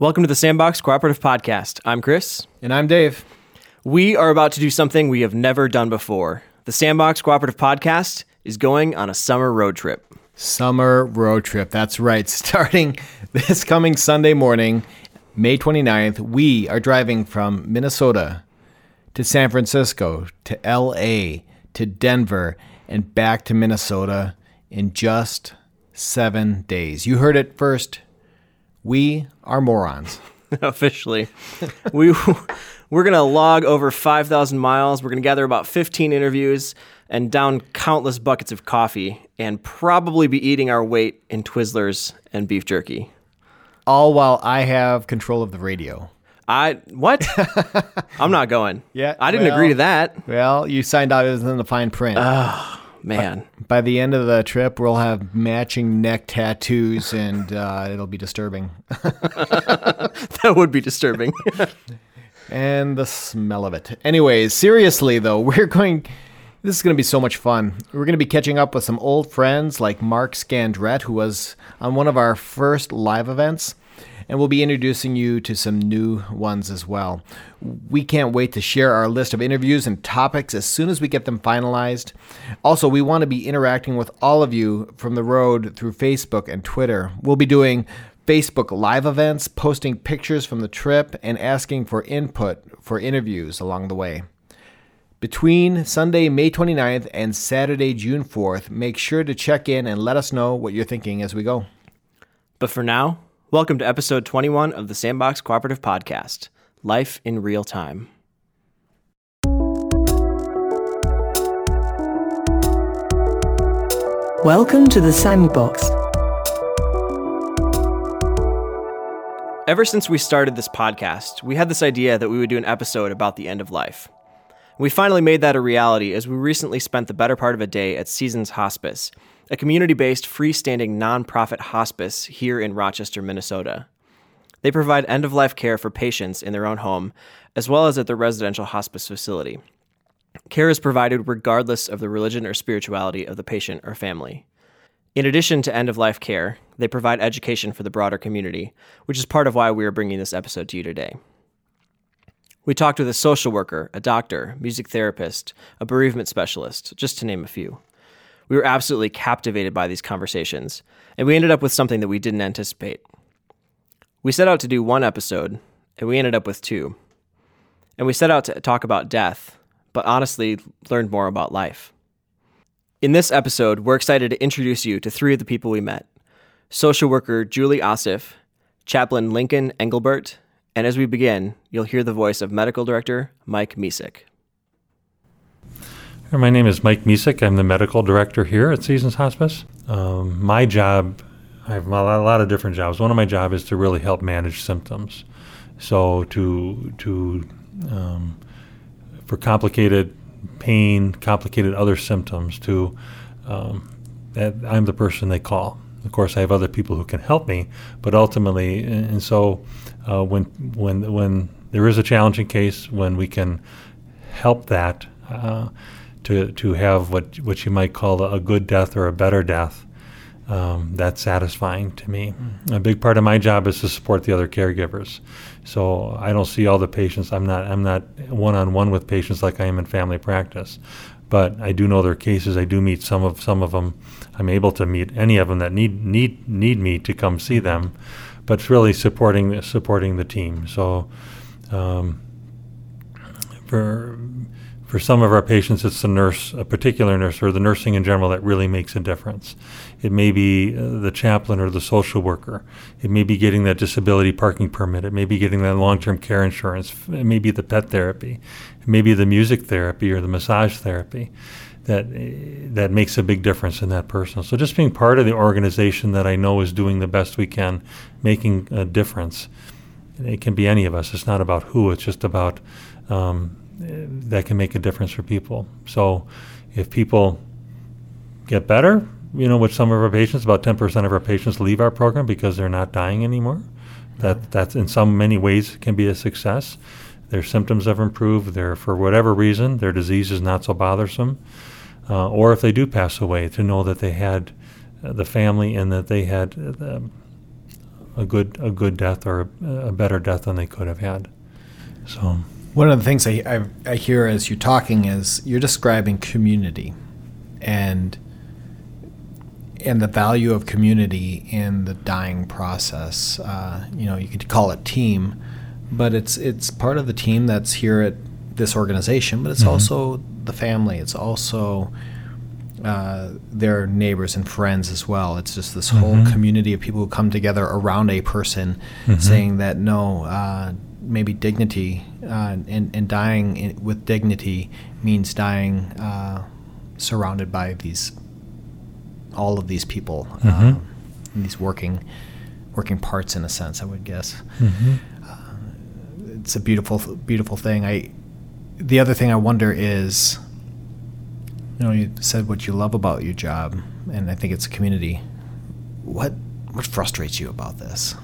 Welcome to the Sandbox Cooperative Podcast. I'm Chris. And I'm Dave. We are about to do something we have never done before. The Sandbox Cooperative Podcast is going on a summer road trip. Summer road trip. That's right. Starting this coming Sunday morning, May 29th, we are driving from Minnesota to San Francisco to LA to Denver and back to Minnesota in just seven days. You heard it first we are morons. Officially. we we're going to log over 5,000 miles. We're going to gather about 15 interviews and down countless buckets of coffee and probably be eating our weight in Twizzlers and beef jerky. All while I have control of the radio. I what? I'm not going. Yeah. I didn't well, agree to that. Well, you signed out as in the fine print. Man. By, by, the end of the trip, we'll have matching neck tattoos, and uh, it'll be disturbing. that would be disturbing. and the smell of it. Anyways, seriously though, we're going. This is going to be so much fun. We're going to be catching up with some old friends like Mark Scandrette, who was on one of our first live events and we'll be introducing you to some new ones as well. We can't wait to share our list of interviews and topics as soon as we get them finalized. Also, we want to be interacting with all of you from the road through Facebook and Twitter. We'll be doing Facebook live events, posting pictures from the trip, and asking for input for interviews along the way. Between Sunday, May 29th and Saturday, June 4th, make sure to check in and let us know what you're thinking as we go. But for now, Welcome to episode 21 of the Sandbox Cooperative Podcast Life in Real Time. Welcome to the Sandbox. Ever since we started this podcast, we had this idea that we would do an episode about the end of life. We finally made that a reality as we recently spent the better part of a day at Seasons Hospice a community based freestanding nonprofit hospice here in Rochester, Minnesota. They provide end of life care for patients in their own home, as well as at their residential hospice facility. Care is provided regardless of the religion or spirituality of the patient or family. In addition to end of life care, they provide education for the broader community, which is part of why we are bringing this episode to you today. We talked with a social worker, a doctor, music therapist, a bereavement specialist, just to name a few. We were absolutely captivated by these conversations, and we ended up with something that we didn't anticipate. We set out to do one episode, and we ended up with two. And we set out to talk about death, but honestly learned more about life. In this episode, we're excited to introduce you to three of the people we met social worker Julie Osif, chaplain Lincoln Engelbert, and as we begin, you'll hear the voice of medical director Mike Misek. My name is Mike Misek. I'm the medical director here at Seasons Hospice. Um, my job, I have a lot of different jobs. One of my jobs is to really help manage symptoms. So to to um, for complicated pain, complicated other symptoms, to um, I'm the person they call. Of course, I have other people who can help me, but ultimately, and, and so uh, when when when there is a challenging case, when we can help that. Uh, to to have what what you might call a good death or a better death. Um, that's satisfying to me. Mm. A big part of my job is to support the other caregivers. So I don't see all the patients. I'm not I'm not one on one with patients like I am in family practice, but I do know their cases. I do meet some of some of them. I'm able to meet any of them that need need need me to come see them. But it's really supporting supporting the team. So. Um, for for some of our patients, it's the nurse, a particular nurse, or the nursing in general that really makes a difference. It may be uh, the chaplain or the social worker. It may be getting that disability parking permit. It may be getting that long term care insurance. It may be the pet therapy. It may be the music therapy or the massage therapy that uh, that makes a big difference in that person. So just being part of the organization that I know is doing the best we can, making a difference. It can be any of us. It's not about who. It's just about um, that can make a difference for people. So if people get better, you know, with some of our patients, about 10% of our patients leave our program because they're not dying anymore. That that's in some many ways can be a success. Their symptoms have improved. Their for whatever reason, their disease is not so bothersome. Uh, or if they do pass away, to know that they had uh, the family and that they had uh, a good a good death or a, a better death than they could have had. So One of the things I, I, I hear as you're talking is you're describing community and and the value of community in the dying process. Uh, you know, you could call it team, but it's it's part of the team that's here at this organization, but it's Mhm. also the family. It's also uh, their neighbors and friends as well. It's just this whole Mhm. community of people who come together around a person, Mhm. saying that no, uh, maybe dignity uh, and, and dying in, with dignity means dying uh, surrounded by these all of these people, Mhm. uh, these working working parts in a sense. I would guess mhm. it's a beautiful beautiful thing i the other thing i wonder is you know you said what you love about your job and i think it's a community what what frustrates you about this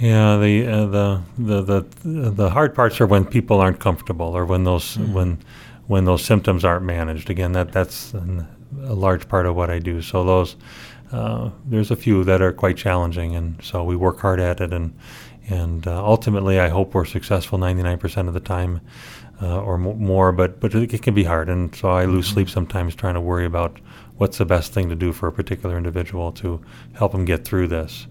Yeah, the, uh, the the the the hard parts are when people aren't comfortable, or when those Mhm. when when those symptoms aren't managed. Again, that that's an, a large part of what I do. So those uh, there's a few that are quite challenging, and so we work hard at it, and and uh, ultimately, I hope we're successful 99% of the time, uh, or mo- more. But but it, it can be hard, and so I lose sleep sometimes trying to worry about what's the best thing to do for a particular individual to help them get through this.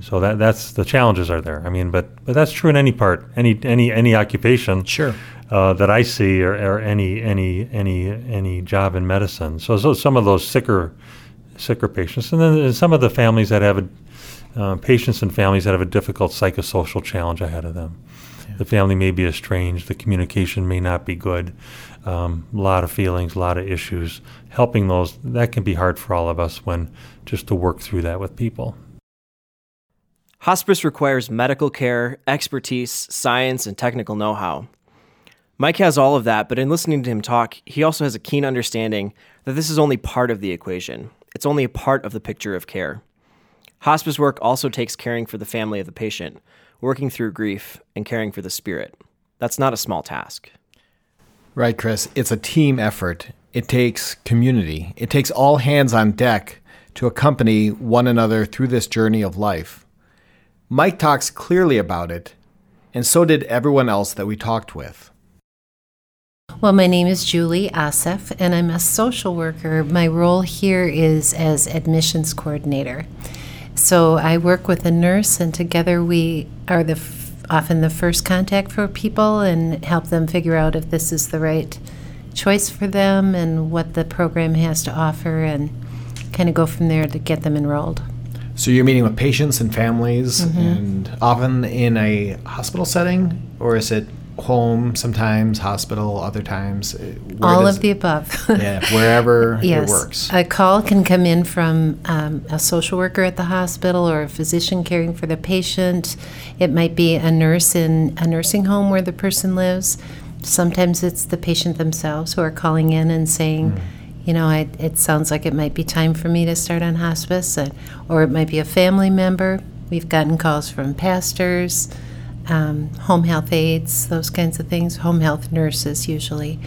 So that that's the challenges are there. I mean, but but that's true in any part, any any any occupation sure uh, that I see, or, or any any any any job in medicine. So, so some of those sicker sicker patients, and then some of the families that have a, uh, patients and families that have a difficult psychosocial challenge ahead of them. The family may be estranged. The communication may not be good. Um, a lot of feelings, a lot of issues. Helping those that can be hard for all of us when just to work through that with people. Hospice requires medical care, expertise, science, and technical know how. Mike has all of that, but in listening to him talk, he also has a keen understanding that this is only part of the equation. It's only a part of the picture of care. Hospice work also takes caring for the family of the patient, working through grief, and caring for the spirit. That's not a small task. right chris it's a team effort it takes community it takes all hands on deck to accompany one another through this journey of life mike talks clearly about it and so did everyone else that we talked with Well, my name is Julie Asef, and I'm a social worker. My role here is as admissions coordinator. So I work with a nurse, and together we are the often the first contact for people and help them figure out if this is the right choice for them and what the program has to offer, and kind of go from there to get them enrolled. So you're meeting with patients and families, Mm-hmm. and often in a hospital setting, or is it home? Sometimes hospital, other times. uh, All of the above. yeah, wherever yes. it works. A call can come in from um, a social worker at the hospital or a physician caring for the patient. It might be a nurse in a nursing home where the person lives. Sometimes it's the patient themselves who are calling in and saying, you know, I, it sounds like it might be time for me to start on hospice, and, or it might be a family member. We've gotten calls from pastors, um, home health aides, those kinds of things, home health nurses usually.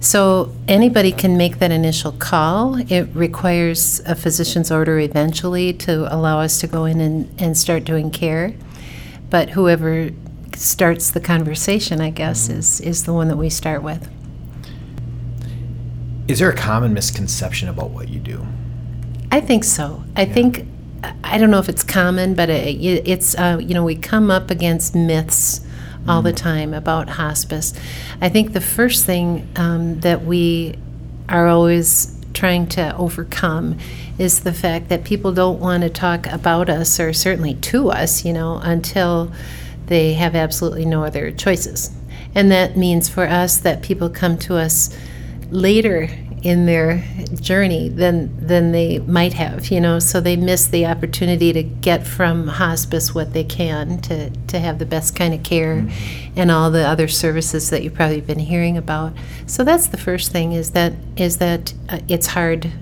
So anybody can make that initial call. It requires a physician's order eventually to allow us to go in and, and start doing care. But whoever starts the conversation, I guess, is, is the one that we start with. Is there a common misconception about what you do? I think so. I think I don't know if it's common, but it, it's uh, you know we come up against myths all the time about hospice. I think the first thing um, that we are always trying to overcome is the fact that people don't want to talk about us or certainly to us, you know, until they have absolutely no other choices. And that means for us that people come to us later in their journey than than they might have, you know, so they miss the opportunity to get from hospice what they can to to have the best kind of care and all the other services that you've probably been hearing about. So that's the first thing is that is that uh, it's hard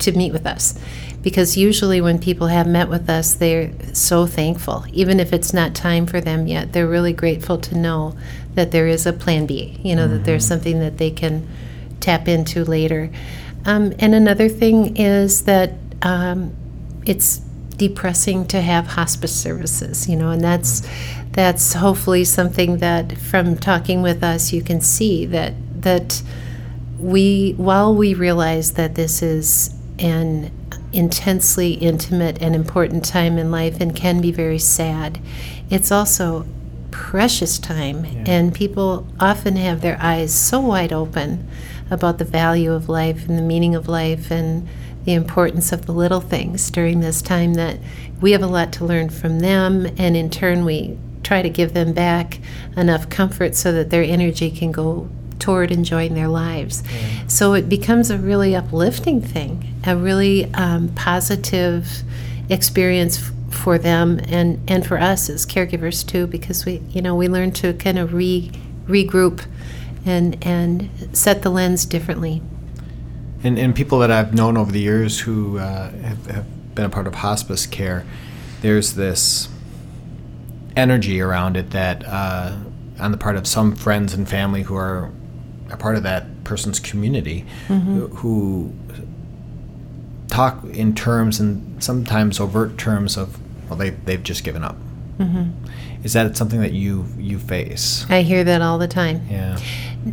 to meet with us. Because usually when people have met with us they're so thankful. Even if it's not time for them yet they're really grateful to know that there is a plan b you know that there's something that they can tap into later. Um, and another thing is that um, it's depressing to have hospice services, you know, and that's that's hopefully something that from talking with us you can see that that we while we realize that this is an intensely intimate and important time in life and can be very sad, it's also precious time. And people often have their eyes so wide open about the value of life and the meaning of life and the importance of the little things during this time that we have a lot to learn from them and in turn we try to give them back enough comfort so that their energy can go toward enjoying their lives. So it becomes a really uplifting thing, a really um, positive experience f- for them and, and for us as caregivers too, because we you know we learn to kind of re regroup and and set the lens differently. And, and people that I've known over the years who uh, have, have been a part of hospice care, there's this energy around it that, uh, on the part of some friends and family who are a part of that person's community, who, who talk in terms and sometimes overt terms of, well, they, they've just given up. Mm-hmm. Is that something that you you face? I hear that all the time. Yeah.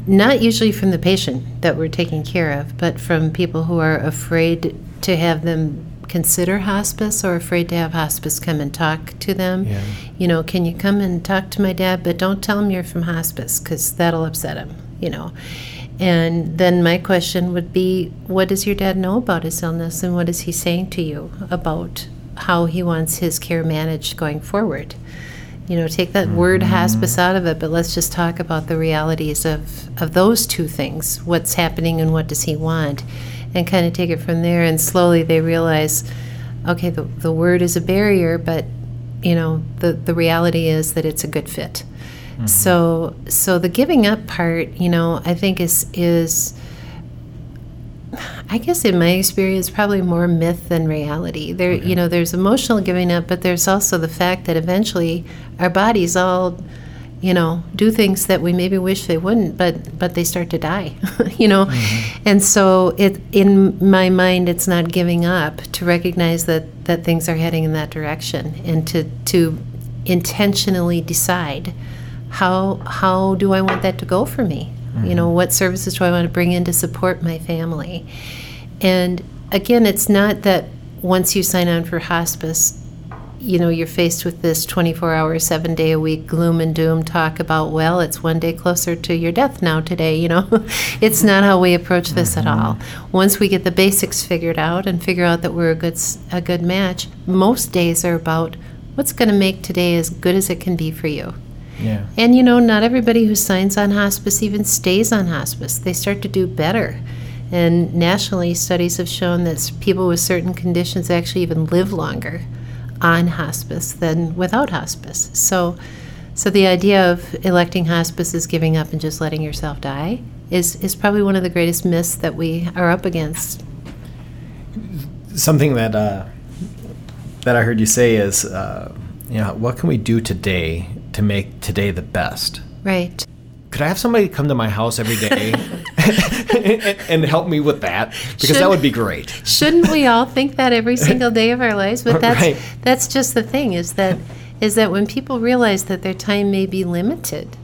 Not usually from the patient that we're taking care of, but from people who are afraid to have them consider hospice or afraid to have hospice come and talk to them. Yeah. You know, can you come and talk to my dad, but don't tell him you're from hospice because that'll upset him, you know. And then my question would be what does your dad know about his illness and what is he saying to you about how he wants his care managed going forward? you know, take that word hospice out of it, but let's just talk about the realities of, of those two things what's happening and what does he want, and kind of take it from there. And slowly they realize, okay, the, the word is a barrier, but, you know, the, the reality is that it's a good fit. Mm-hmm. So, so the giving up part, you know, I think is is I guess in my experience, probably more myth than reality. There, you know, there's emotional giving up, but there's also the fact that eventually our bodies all, you know, do things that we maybe wish they wouldn't, but but they start to die, you know, mm-hmm. and so it in my mind, it's not giving up to recognize that that things are heading in that direction and to to intentionally decide how how do I want that to go for me? You know, mm-hmm. what services do I want to bring in to support my family? And again, it's not that once you sign on for hospice, you know, you're faced with this 24 hour, seven day a week gloom and doom talk about, well, it's one day closer to your death now today, you know. it's not how we approach this at mm-hmm. all. Once we get the basics figured out and figure out that we're a good, a good match, most days are about what's going to make today as good as it can be for you. Yeah. And you know, not everybody who signs on hospice even stays on hospice. They start to do better. And nationally, studies have shown that people with certain conditions actually even live longer on hospice than without hospice. So, so the idea of electing hospice as giving up and just letting yourself die is, is probably one of the greatest myths that we are up against. something that uh, that I heard you say is, uh, you know, what can we do today to make today the best? Right. Could I have somebody come to my house every day and, and help me with that? Because that would be great. Shouldn't we all think that every single day of our lives? But that's Right. that's just the thing is that is that when people realize that their time may be limited,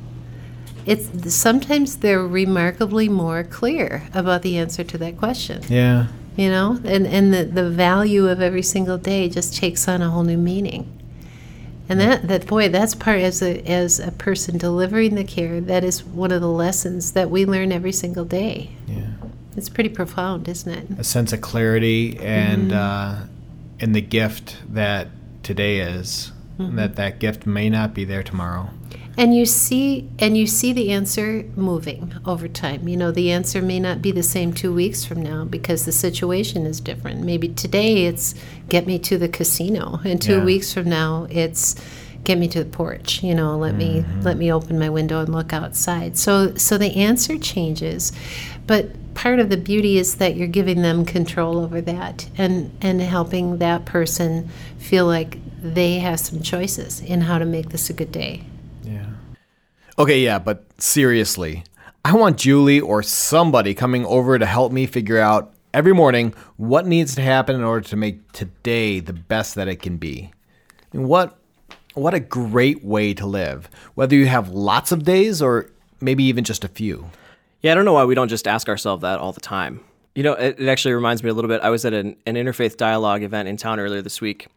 it's sometimes they're remarkably more clear about the answer to that question. Yeah. You know, and and the the value of every single day just takes on a whole new meaning. And that, that boy, that's part as a as a person delivering the care. That is one of the lessons that we learn every single day. Yeah. It's pretty profound, isn't it? A sense of clarity and uh, and the gift that today is. and That that gift may not be there tomorrow. And you see and you see the answer moving over time. You know, the answer may not be the same 2 weeks from now because the situation is different. Maybe today it's get me to the casino and 2 Yeah. weeks from now it's get me to the porch, you know, let me mm-hmm. let me open my window and look outside. So so the answer changes. But part of the beauty is that you're giving them control over that and and helping that person feel like they have some choices in how to make this a good day. Okay, yeah, but seriously, I want Julie or somebody coming over to help me figure out every morning what needs to happen in order to make today the best that it can be. And what what a great way to live, whether you have lots of days or maybe even just a few. Yeah, I don't know why we don't just ask ourselves that all the time. You know, it, it actually reminds me a little bit. I was at an, an interfaith dialogue event in town earlier this week,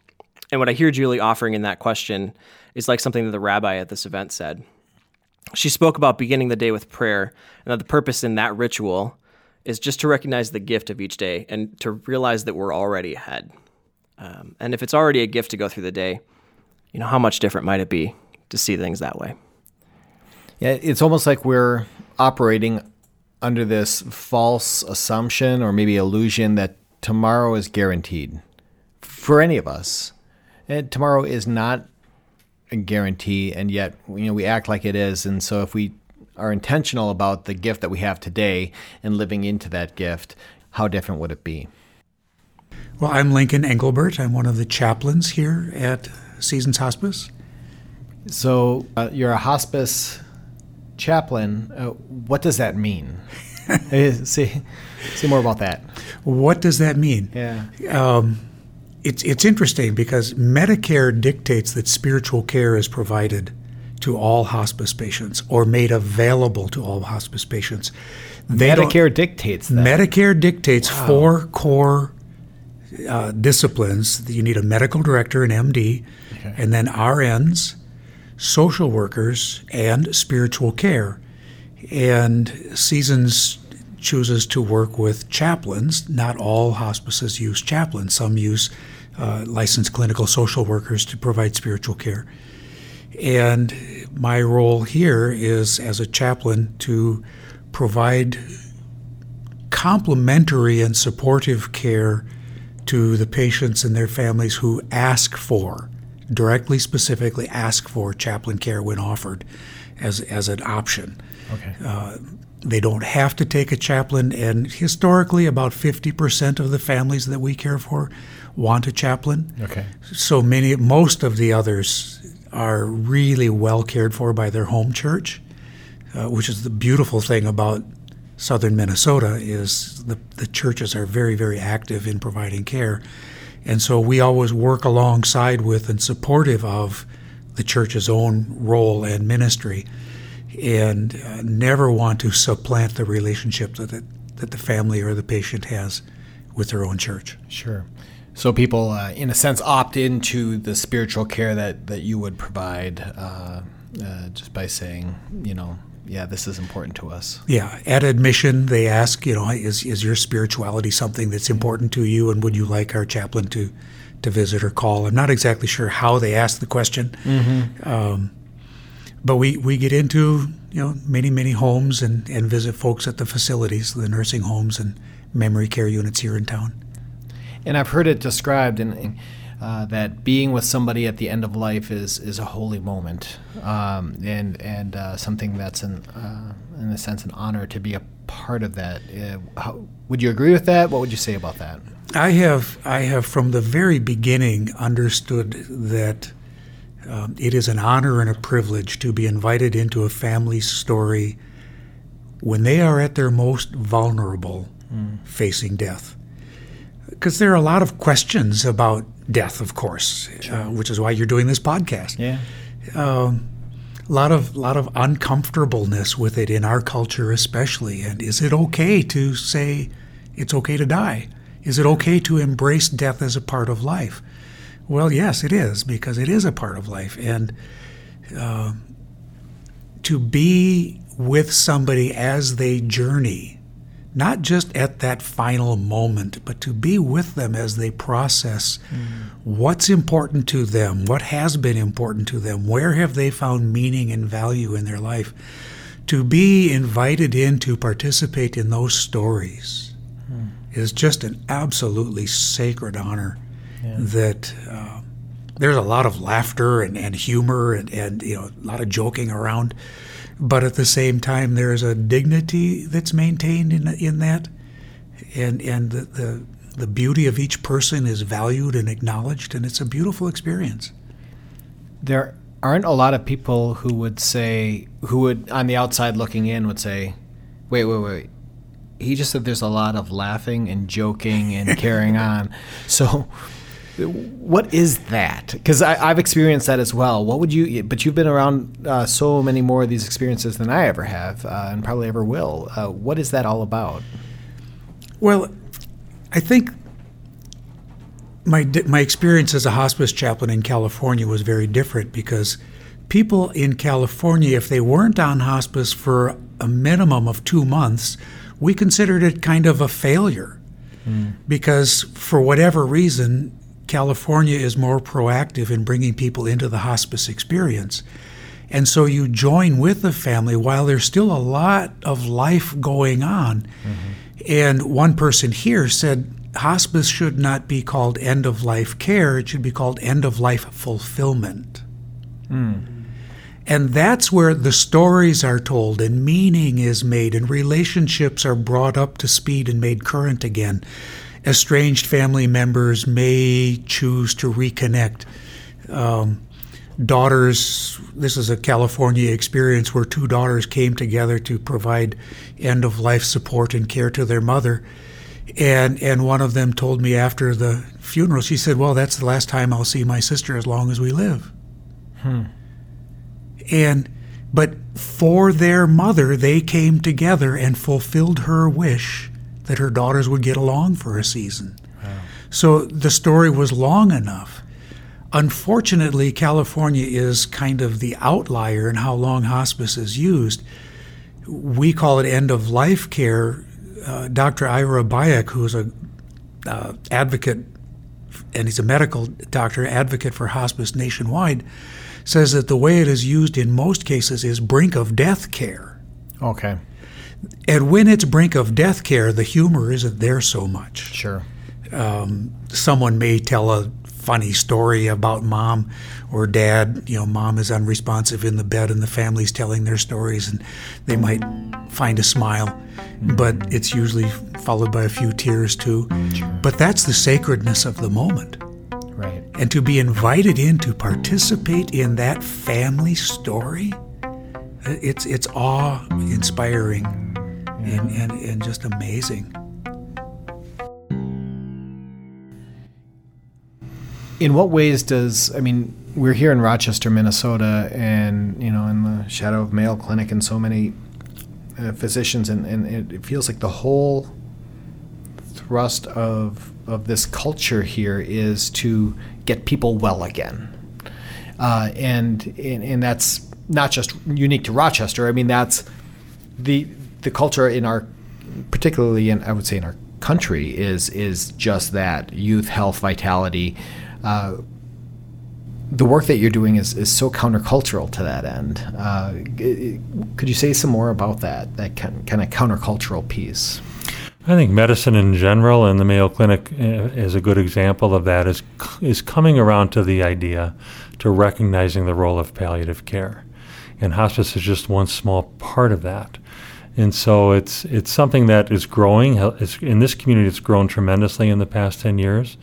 and what I hear Julie offering in that question is like something that the rabbi at this event said. She spoke about beginning the day with prayer, and that the purpose in that ritual is just to recognize the gift of each day and to realize that we're already ahead. Um, and if it's already a gift to go through the day, you know, how much different might it be to see things that way? Yeah, it's almost like we're operating under this false assumption or maybe illusion that tomorrow is guaranteed for any of us. And tomorrow is not guarantee, and yet you know we act like it is. And so if we are intentional about the gift that we have today and living into that gift, how different would it be? Well, I'm Lincoln Engelbert. I'm one of the chaplains here at Seasons Hospice. So uh, you're a hospice chaplain. Uh, what does that mean? see, see more about that. What does that mean? Yeah. Um, it's it's interesting because Medicare dictates that spiritual care is provided to all hospice patients or made available to all hospice patients. They Medicare dictates that. Medicare dictates wow. four core uh, disciplines. You need a medical director, an MD, okay. and then RNs, social workers, and spiritual care. And Seasons chooses to work with chaplains. Not all hospices use chaplains. Some use uh, licensed clinical social workers to provide spiritual care. And my role here is as a chaplain to provide complementary and supportive care to the patients and their families who ask for, directly, specifically ask for chaplain care when offered as, as an option. Okay. Uh, they don't have to take a chaplain, and historically, about 50% of the families that we care for want a chaplain. Okay. So many, most of the others are really well cared for by their home church, uh, which is the beautiful thing about southern Minnesota is the, the churches are very, very active in providing care. And so we always work alongside with and supportive of the church's own role and ministry and uh, never want to supplant the relationship that, it, that the family or the patient has with their own church. Sure. So people, uh, in a sense, opt into the spiritual care that, that you would provide uh, uh just by saying, you know, yeah, this is important to us. Yeah, at admission, they ask, you know, is is your spirituality something that's important to you, and would you like our chaplain to to visit or call? I'm not exactly sure how they ask the question, mm-hmm. um, but we we get into you know many many homes and and visit folks at the facilities, the nursing homes and memory care units here in town. And I've heard it described in, in uh, that being with somebody at the end of life is is a holy moment, um, and and uh, something that's an uh, in a sense an honor to be a part of that. Uh, how, would you agree with that? What would you say about that? I have I have from the very beginning understood that. Um, it is an honor and a privilege to be invited into a family's story when they are at their most vulnerable, mm. facing death because there are a lot of questions about death, of course, uh, which is why you're doing this podcast. Yeah. Um, a lot of lot of uncomfortableness with it in our culture, especially. And is it okay to say it's okay to die? Is it okay to embrace death as a part of life? Well, yes, it is because it is a part of life, and uh, to be with somebody as they journey not just at that final moment, but to be with them as they process mm. what's important to them, what has been important to them, where have they found meaning and value in their life. To be invited in to participate in those stories mm. is just an absolutely sacred honor yeah. that. Uh, there's a lot of laughter and, and humor and, and you know a lot of joking around but at the same time, there's a dignity that's maintained in in that, and and the, the the beauty of each person is valued and acknowledged, and it's a beautiful experience. There aren't a lot of people who would say, who would on the outside looking in would say, "Wait, wait, wait, he just said there's a lot of laughing and joking and carrying on. So, what is that? Because I've experienced that as well. What would you? But you've been around uh, so many more of these experiences than I ever have, uh, and probably ever will. Uh, what is that all about? Well, I think my my experience as a hospice chaplain in California was very different because people in California, if they weren't on hospice for a minimum of two months, we considered it kind of a failure mm. because for whatever reason, California is more proactive in bringing people into the hospice experience. And so you join with the family while there's still a lot of life going on. Mm-hmm. And one person here said hospice should not be called end of life care, it should be called end of life fulfillment. Mm. And that's where the stories are told and meaning is made and relationships are brought up to speed and made current again. Estranged family members may choose to reconnect. Um, daughters, this is a California experience where two daughters came together to provide end of life support and care to their mother. And, and one of them told me after the funeral, she said, Well, that's the last time I'll see my sister as long as we live. Hmm. And but for their mother, they came together and fulfilled her wish that her daughters would get along for a season. Wow. So the story was long enough. Unfortunately, California is kind of the outlier in how long hospice is used. We call it end of life care. Uh, Dr. Ira Byock, who's a uh, advocate, and he's a medical doctor advocate for hospice nationwide, says that the way it is used in most cases is brink of death care. Okay. And when it's brink of death care, the humor isn't there so much. Sure. Um, someone may tell a funny story about mom or dad. You know, mom is unresponsive in the bed and the family's telling their stories, and they might find a smile, mm-hmm. but it's usually followed by a few tears too. Sure. But that's the sacredness of the moment. Right. And to be invited in to participate in that family story, it's it's awe inspiring and, and, and just amazing. In what ways does I mean we're here in Rochester, Minnesota, and you know in the shadow of Mayo Clinic and so many uh, physicians, and, and it feels like the whole thrust of of this culture here is to get people well again, uh, and, and and that's not just unique to Rochester. I mean, that's the the culture in our, particularly in I would say in our country is is just that youth, health, vitality. Uh, the work that you're doing is, is so countercultural to that end. Uh, could you say some more about that, that kind, of countercultural piece? I think medicine in general, and the Mayo Clinic uh, is a good example of that, is is coming around to the idea, to recognizing the role of palliative care, and hospice is just one small part of that. And so it's it's something that is growing. It's, in this community, it's grown tremendously in the past ten years,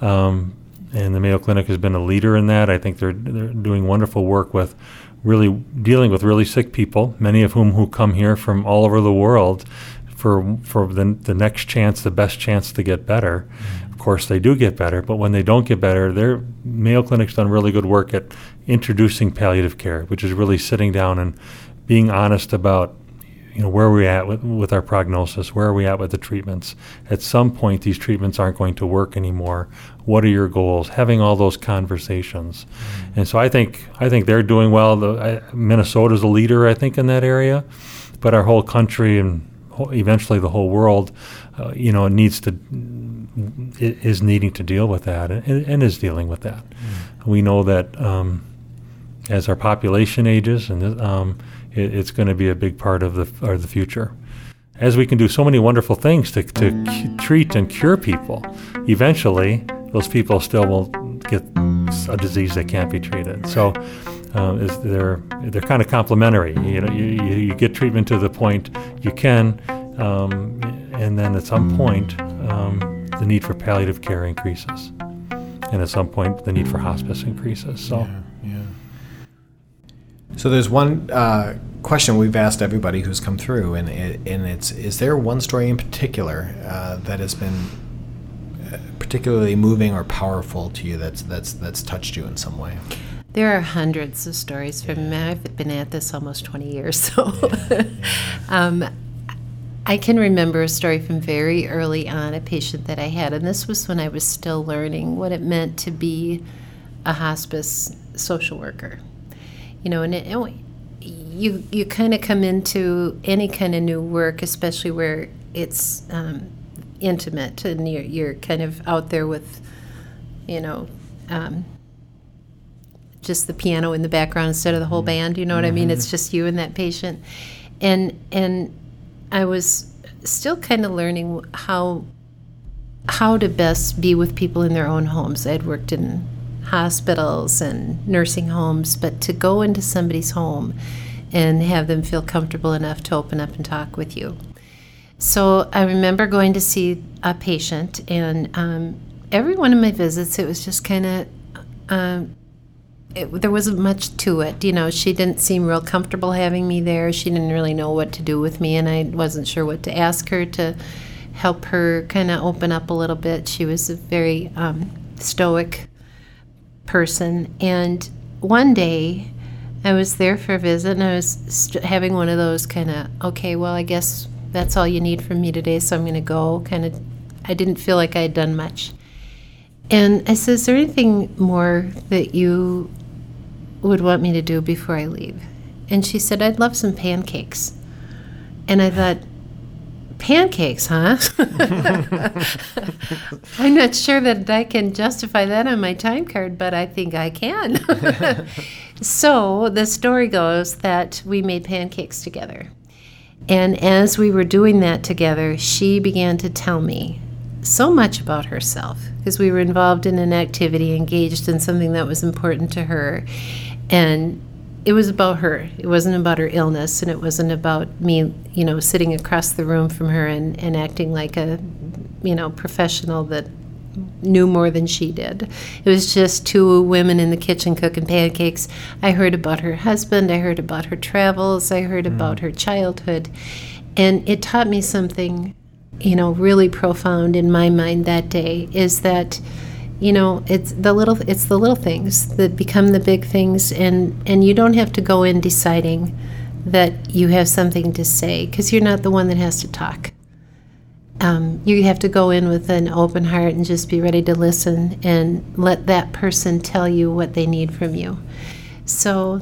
um, and the Mayo Clinic has been a leader in that. I think they're they're doing wonderful work with really dealing with really sick people, many of whom who come here from all over the world for for the, the next chance, the best chance to get better. Mm-hmm. Of course, they do get better, but when they don't get better, their Mayo Clinic's done really good work at introducing palliative care, which is really sitting down and being honest about you know where are we're at with, with our prognosis? Where are we at with the treatments? At some point these treatments aren't going to work anymore. What are your goals? Having all those conversations. Mm-hmm. and so i think i think they're doing well. The, minnesota's a leader i think in that area. But our whole country and eventually the whole world, uh, you know, needs to is needing to deal with that and, and is dealing with that. Mm. We know that um, as our population ages, and um, it, it's going to be a big part of the of the future. As we can do so many wonderful things to, to c- treat and cure people, eventually those people still will get a disease that can't be treated. So uh, is they're they're kind of complementary. You know, you, you, get treatment to the point you can, um, and then at some point um, the need for palliative care increases, and at some point the need for hospice increases. So, yeah. yeah. So there's one uh, question we've asked everybody who's come through, and it, and it's is there one story in particular uh, that has been uh, particularly moving or powerful to you that's that's that's touched you in some way? There are hundreds of stories from I've been at this almost 20 years, so um, I can remember a story from very early on a patient that I had, and this was when I was still learning what it meant to be a hospice social worker. You know, and it, you you kind of come into any kind of new work, especially where it's um, intimate and you're, you're kind of out there with, you know, um, just the piano in the background instead of the whole band. You know what I mean? It's just you and that patient, and and I was still kind of learning how how to best be with people in their own homes. I'd worked in hospitals and nursing homes, but to go into somebody's home and have them feel comfortable enough to open up and talk with you. So I remember going to see a patient, and um, every one of my visits, it was just kind of. Um, there wasn't much to it. You know, she didn't seem real comfortable having me there. She didn't really know what to do with me, and I wasn't sure what to ask her to help her kind of open up a little bit. She was a very um, stoic person. And one day, I was there for a visit, and I was st- having one of those kind of, okay, well, I guess that's all you need from me today, so I'm going to go. Kind of, I didn't feel like I had done much. And I said, Is there anything more that you would want me to do before I leave? And she said, I'd love some pancakes. And I thought, pancakes, huh? I'm not sure that I can justify that on my time card, but I think I can. so the story goes that we made pancakes together. And as we were doing that together, she began to tell me so much about herself because we were involved in an activity, engaged in something that was important to her. And it was about her. It wasn't about her illness, and it wasn't about me, you know, sitting across the room from her and, and acting like a, you know, professional that knew more than she did. It was just two women in the kitchen cooking pancakes. I heard about her husband, I heard about her travels, I heard mm. about her childhood, and it taught me something, you know, really profound in my mind that day is that you know it's the little it's the little things that become the big things and and you don't have to go in deciding that you have something to say because you're not the one that has to talk. Um, you have to go in with an open heart and just be ready to listen and let that person tell you what they need from you. So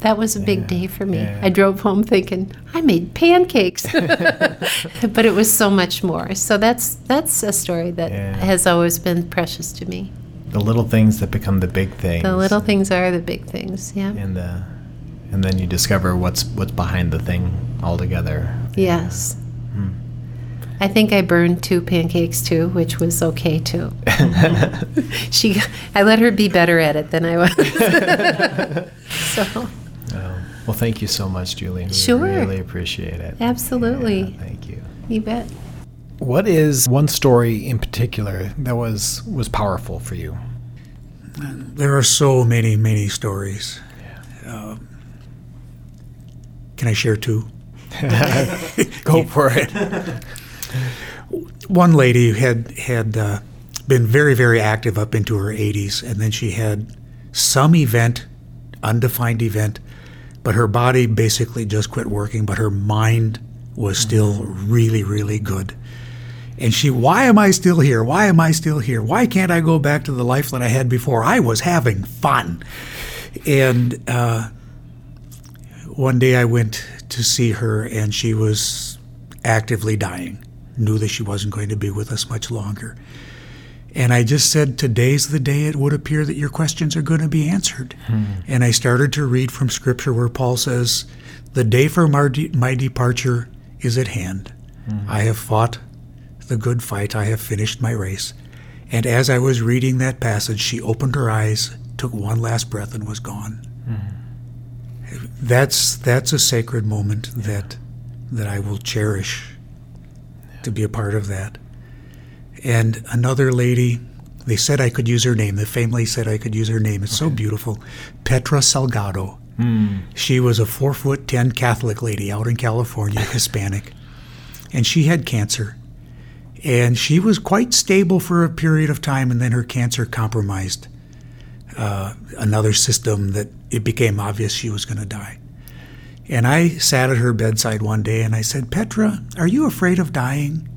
that was a big yeah, day for me. Yeah. I drove home thinking I made pancakes, but it was so much more. So that's that's a story that yeah. has always been precious to me. The little things that become the big things. The little things are the big things. Yeah. And the, and then you discover what's what's behind the thing altogether. Yes. Hmm. I think I burned two pancakes too, which was okay too. she, I let her be better at it than I was. so. Well, thank you so much, Julie. We sure. really appreciate it. Absolutely. Yeah, thank you. You bet. What is one story in particular that was was powerful for you? There are so many, many stories. Yeah. Uh, can I share two? Go for it. One lady had had uh, been very, very active up into her 80s, and then she had some event, undefined event, but her body basically just quit working, but her mind was still really, really good. And she, why am I still here? Why am I still here? Why can't I go back to the life that I had before? I was having fun. And uh, one day I went to see her, and she was actively dying, knew that she wasn't going to be with us much longer. And I just said, Today's the day it would appear that your questions are going to be answered. Hmm. And I started to read from Scripture where Paul says, The day for my, de- my departure is at hand. Hmm. I have fought the good fight, I have finished my race. And as I was reading that passage, she opened her eyes, took one last breath, and was gone. Hmm. That's, that's a sacred moment yeah. that, that I will cherish yeah. to be a part of that and another lady. They said I could use her name. The family said I could use her name. It's okay. so beautiful. Petra Salgado. She was a four foot ten Catholic lady out in California, Hispanic, and she had cancer. And she was quite stable for a period of time, and then her cancer compromised uh, another system that it became obvious she was going to die. And I sat at her bedside one day and I said, Petra, are you afraid of dying?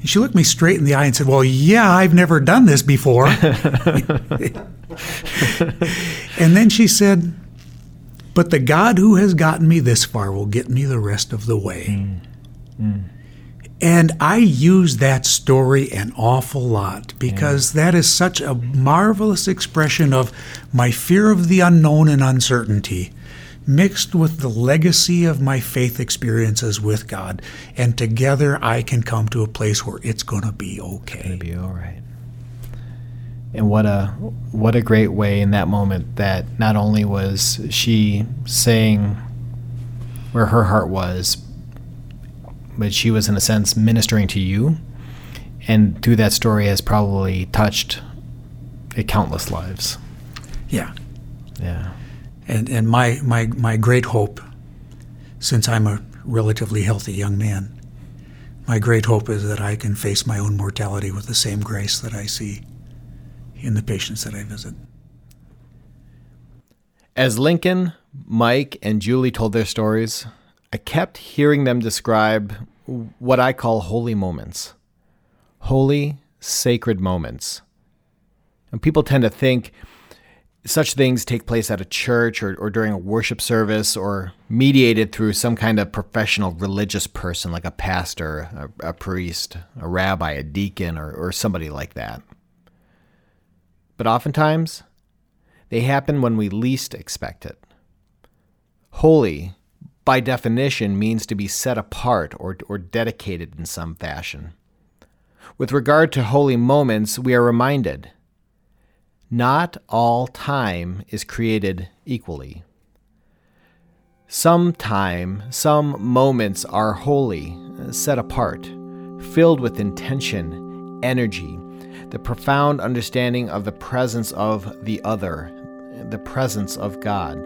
And she looked me straight in the eye and said, Well, yeah, I've never done this before. and then she said, But the God who has gotten me this far will get me the rest of the way. Mm. Mm. And I use that story an awful lot because that is such a marvelous expression of my fear of the unknown and uncertainty mixed with the legacy of my faith experiences with God. And together I can come to a place where it's going to be okay. be all right. And what a what a great way in that moment that not only was she saying where her heart was, but she was in a sense ministering to you, and through that story has probably touched a countless lives. Yeah. Yeah. And, and my, my, my great hope, since I'm a relatively healthy young man, my great hope is that I can face my own mortality with the same grace that I see in the patients that I visit. As Lincoln, Mike, and Julie told their stories, I kept hearing them describe what I call holy moments. Holy, sacred moments. And people tend to think such things take place at a church or, or during a worship service or mediated through some kind of professional religious person like a pastor, a, a priest, a rabbi, a deacon, or, or somebody like that. But oftentimes, they happen when we least expect it. Holy, by definition, means to be set apart or, or dedicated in some fashion. With regard to holy moments, we are reminded not all time is created equally. Some time, some moments are holy, set apart, filled with intention, energy, the profound understanding of the presence of the other, the presence of God.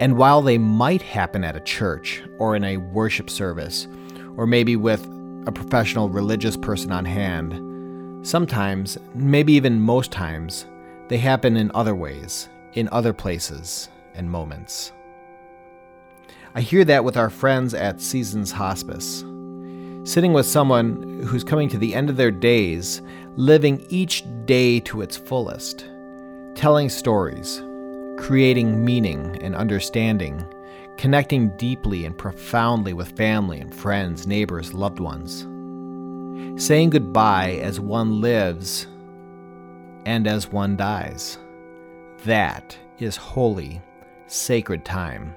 And while they might happen at a church or in a worship service, or maybe with a professional religious person on hand, sometimes, maybe even most times, they happen in other ways, in other places and moments. I hear that with our friends at Seasons Hospice. Sitting with someone who's coming to the end of their days, living each day to its fullest, telling stories, creating meaning and understanding, connecting deeply and profoundly with family and friends, neighbors, loved ones. Saying goodbye as one lives and as one dies. That is holy, sacred time.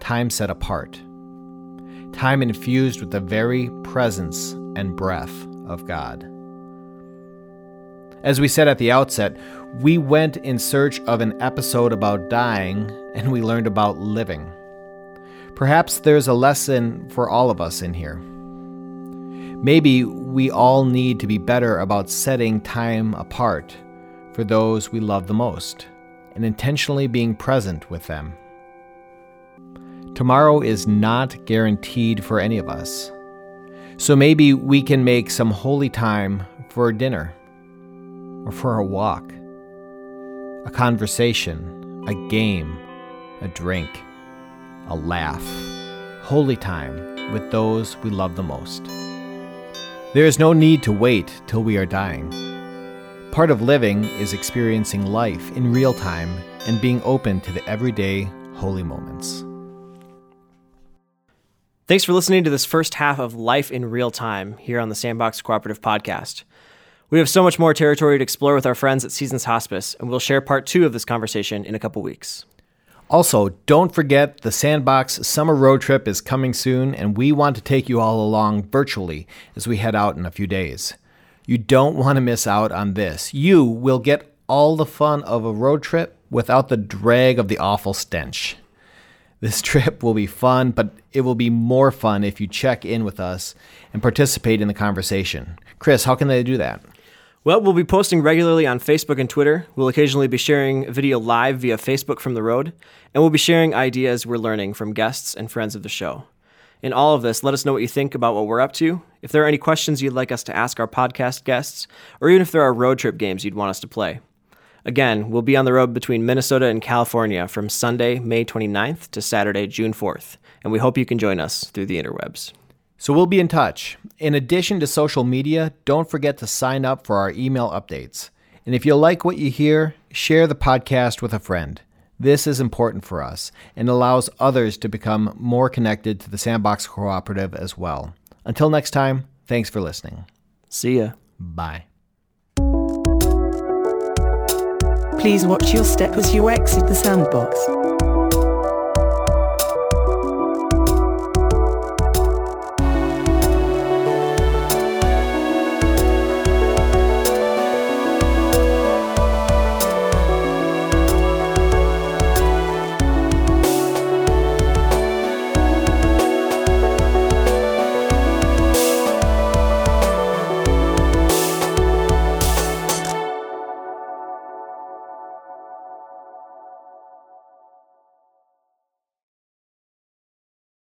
Time set apart. Time infused with the very presence and breath of God. As we said at the outset, we went in search of an episode about dying and we learned about living. Perhaps there's a lesson for all of us in here. Maybe we all need to be better about setting time apart for those we love the most and intentionally being present with them. Tomorrow is not guaranteed for any of us. So maybe we can make some holy time for a dinner or for a walk, a conversation, a game, a drink, a laugh, holy time with those we love the most. There is no need to wait till we are dying. Part of living is experiencing life in real time and being open to the everyday holy moments. Thanks for listening to this first half of Life in Real Time here on the Sandbox Cooperative Podcast. We have so much more territory to explore with our friends at Seasons Hospice, and we'll share part two of this conversation in a couple weeks. Also, don't forget the Sandbox Summer Road Trip is coming soon, and we want to take you all along virtually as we head out in a few days. You don't want to miss out on this. You will get all the fun of a road trip without the drag of the awful stench. This trip will be fun, but it will be more fun if you check in with us and participate in the conversation. Chris, how can they do that? Well, we'll be posting regularly on Facebook and Twitter. We'll occasionally be sharing video live via Facebook from the road, and we'll be sharing ideas we're learning from guests and friends of the show. In all of this, let us know what you think about what we're up to, if there are any questions you'd like us to ask our podcast guests, or even if there are road trip games you'd want us to play. Again, we'll be on the road between Minnesota and California from Sunday, May 29th to Saturday, June 4th, and we hope you can join us through the interwebs. So we'll be in touch. In addition to social media, don't forget to sign up for our email updates. And if you like what you hear, share the podcast with a friend. This is important for us and allows others to become more connected to the Sandbox Cooperative as well. Until next time, thanks for listening. See ya. Bye. Please watch your step as you exit the sandbox.